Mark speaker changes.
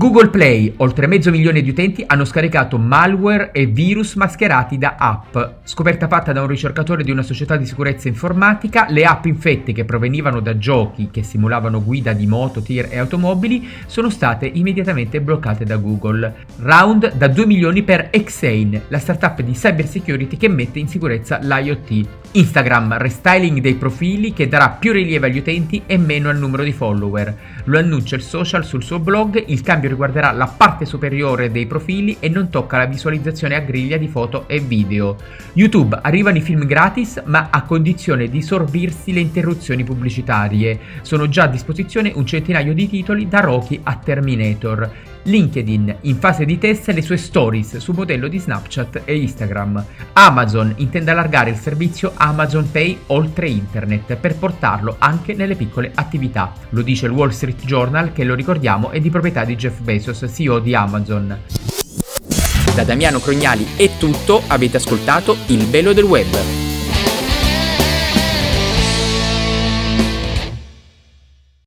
Speaker 1: Google Play, oltre mezzo milione di utenti hanno scaricato malware e virus mascherati da app. Scoperta fatta da un ricercatore di una società di sicurezza informatica, le app infette che provenivano da giochi che simulavano guida di moto, tir e automobili sono state immediatamente bloccate da Google. Round da 2 milioni per Xane, la startup di cyber security che mette in sicurezza l'IoT. Instagram, restyling dei profili che darà più rilievo agli utenti e meno al numero di follower. Lo annuncia il social sul suo blog, il cambio riguarderà la parte superiore dei profili e non tocca la visualizzazione a griglia di foto e video. YouTube arrivano i film gratis ma a condizione di sorbirsi le interruzioni pubblicitarie. Sono già a disposizione un centinaio di titoli da Rocky a Terminator. LinkedIn in fase di test le sue stories su modello di Snapchat e Instagram. Amazon intende allargare il servizio Amazon Pay oltre internet per portarlo anche nelle piccole attività. Lo dice il Wall Street Journal che lo ricordiamo è di proprietà di Jeff Bezos, CEO di Amazon.
Speaker 2: Da Damiano Crognali è tutto, avete ascoltato Il Velo del Web.